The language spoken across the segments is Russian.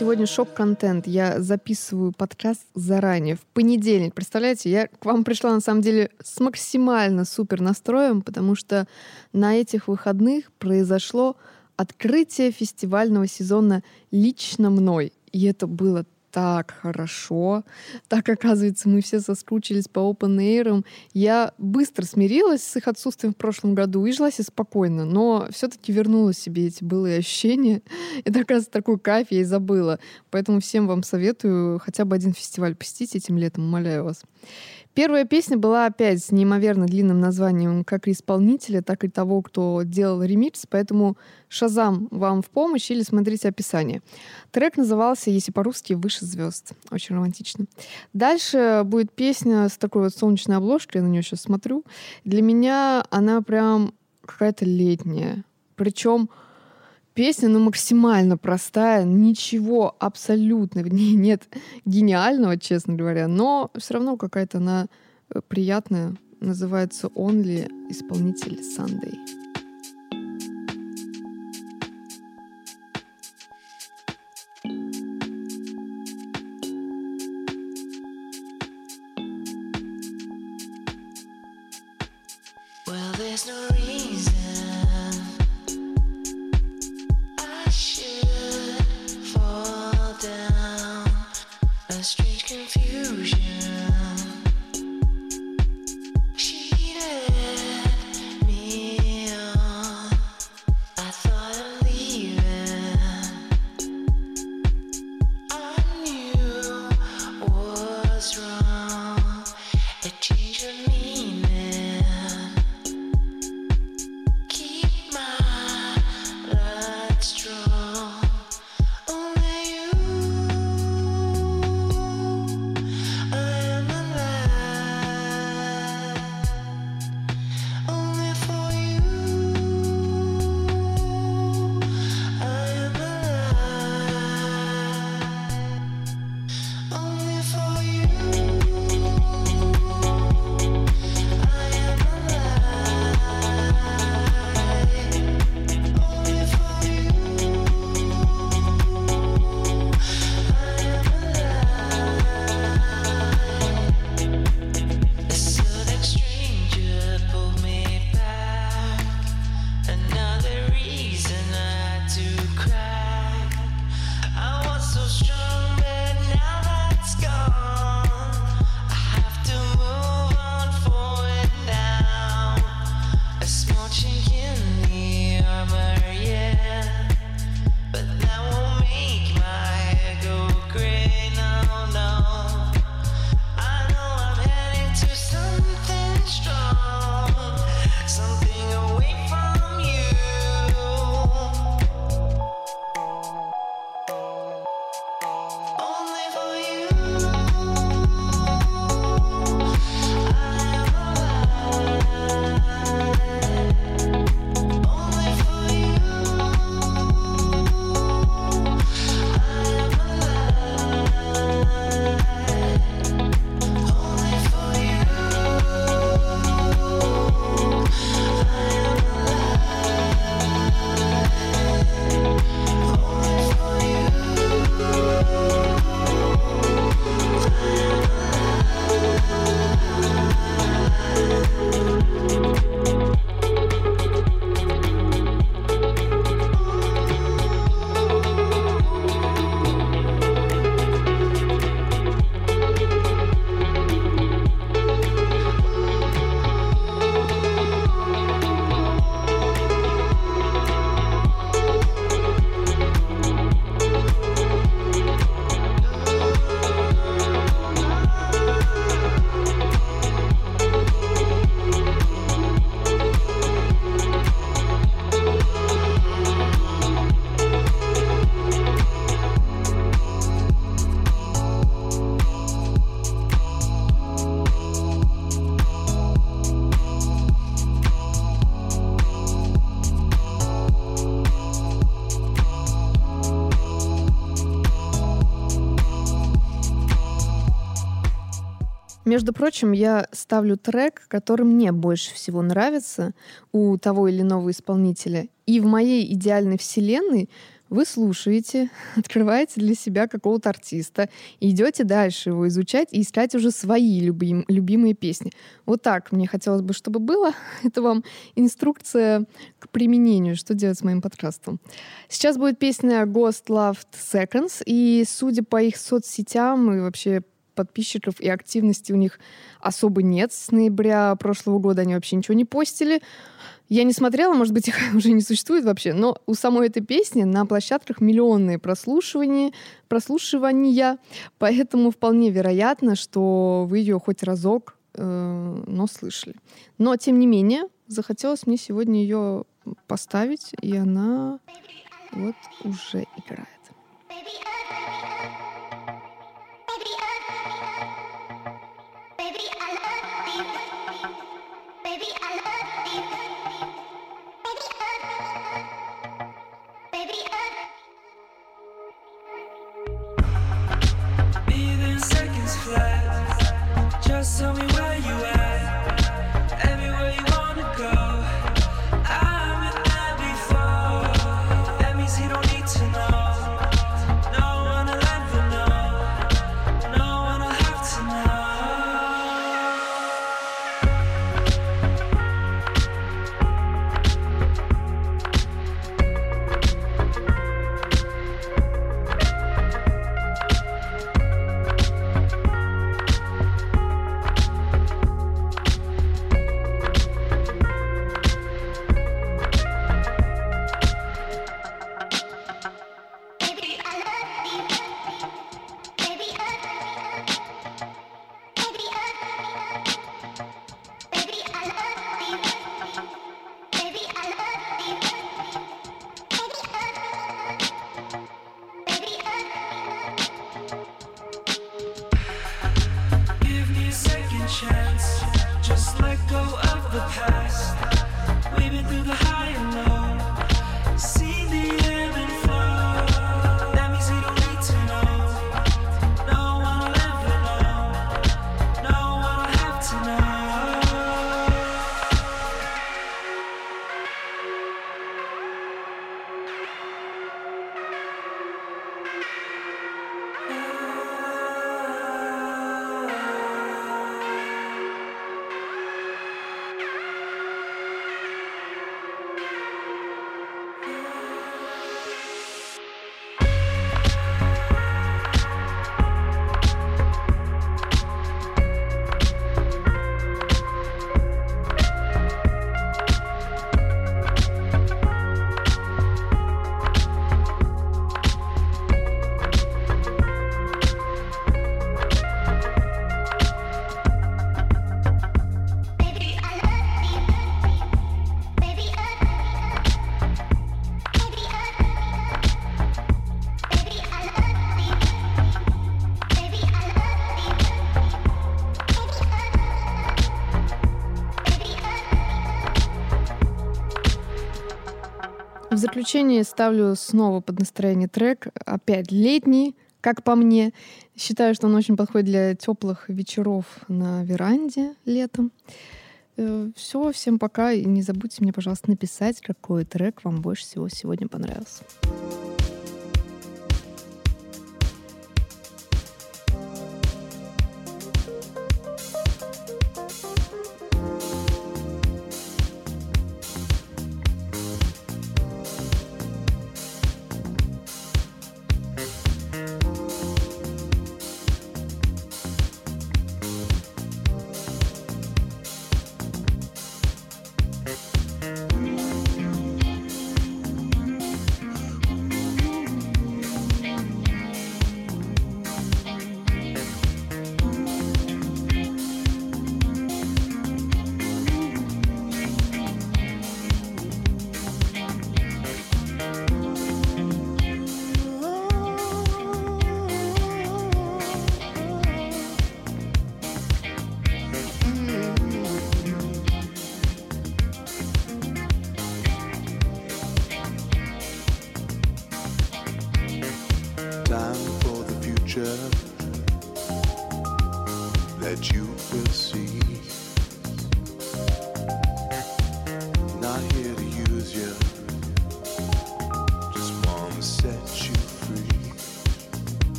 сегодня шок-контент. Я записываю подкаст заранее, в понедельник. Представляете, я к вам пришла на самом деле с максимально супер настроем, потому что на этих выходных произошло открытие фестивального сезона лично мной. И это было так хорошо. Так, оказывается, мы все соскучились по open air. Я быстро смирилась с их отсутствием в прошлом году и жила себе спокойно, но все-таки вернула себе эти былые ощущения. Это, оказывается, такой кайф, я и забыла. Поэтому всем вам советую хотя бы один фестиваль посетить этим летом, умоляю вас. Первая песня была опять с неимоверно длинным названием как исполнителя, так и того, кто делал ремикс, поэтому Шазам вам в помощь или смотрите описание. Трек назывался, если по-русски, «Выше звезд». Очень романтично. Дальше будет песня с такой вот солнечной обложкой, я на нее сейчас смотрю. Для меня она прям какая-то летняя. Причем Песня, ну, максимально простая, ничего абсолютно в ней нет гениального, честно говоря, но все равно какая-то она э, приятная. Называется «Only» исполнитель Sunday. Между прочим, я ставлю трек, который мне больше всего нравится у того или иного исполнителя. И в моей идеальной вселенной Вы слушаете, открываете для себя какого-то артиста, идете дальше его изучать и искать уже свои любим, любимые песни. Вот так мне хотелось бы, чтобы было. Это вам инструкция к применению, что делать с моим подкастом. Сейчас будет песня Ghost Loved Seconds, и судя по их соцсетям и вообще подписчиков и активности у них особо нет. С ноября прошлого года они вообще ничего не постили. Я не смотрела, может быть, их уже не существует вообще, но у самой этой песни на площадках миллионные прослушивания, прослушивания, поэтому вполне вероятно, что вы ее хоть разок, э, но слышали. Но, тем не менее, захотелось мне сегодня ее поставить, и она вот уже играет. high. Заключение ставлю снова под настроение трек. Опять летний, как по мне. Считаю, что он очень подходит для теплых вечеров на веранде летом. Э, Все, всем пока. И не забудьте мне, пожалуйста, написать, какой трек вам больше всего сегодня понравился.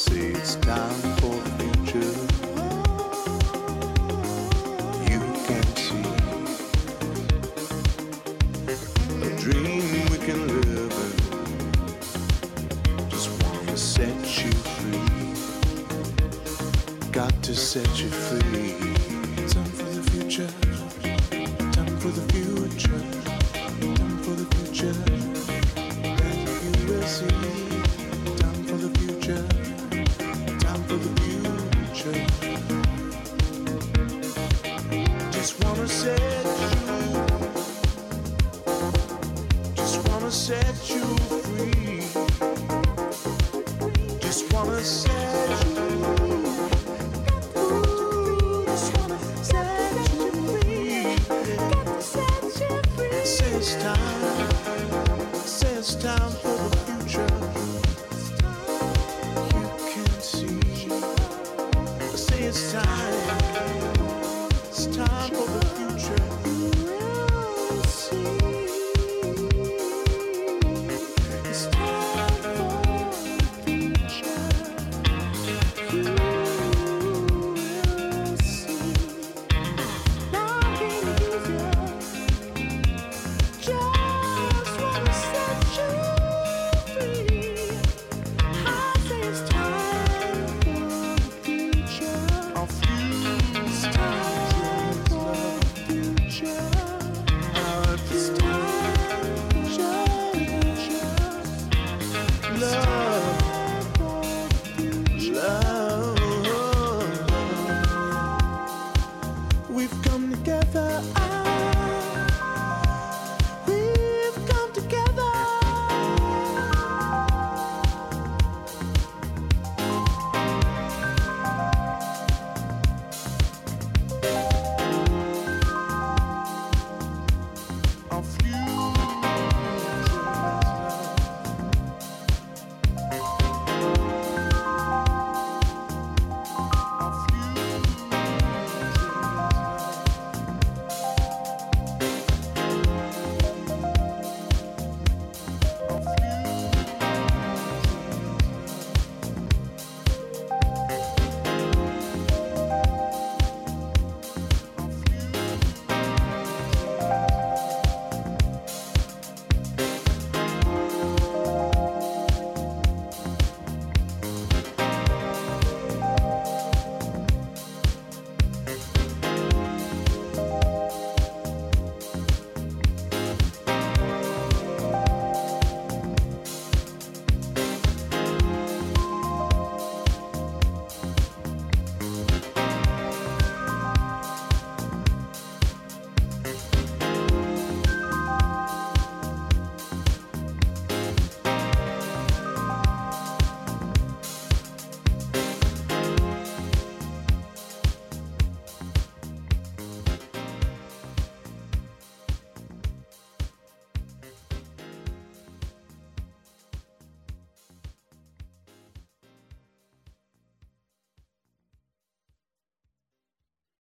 say it's time for the future. You can see a dream we can live in. Just wanna set you free. Got to set you free.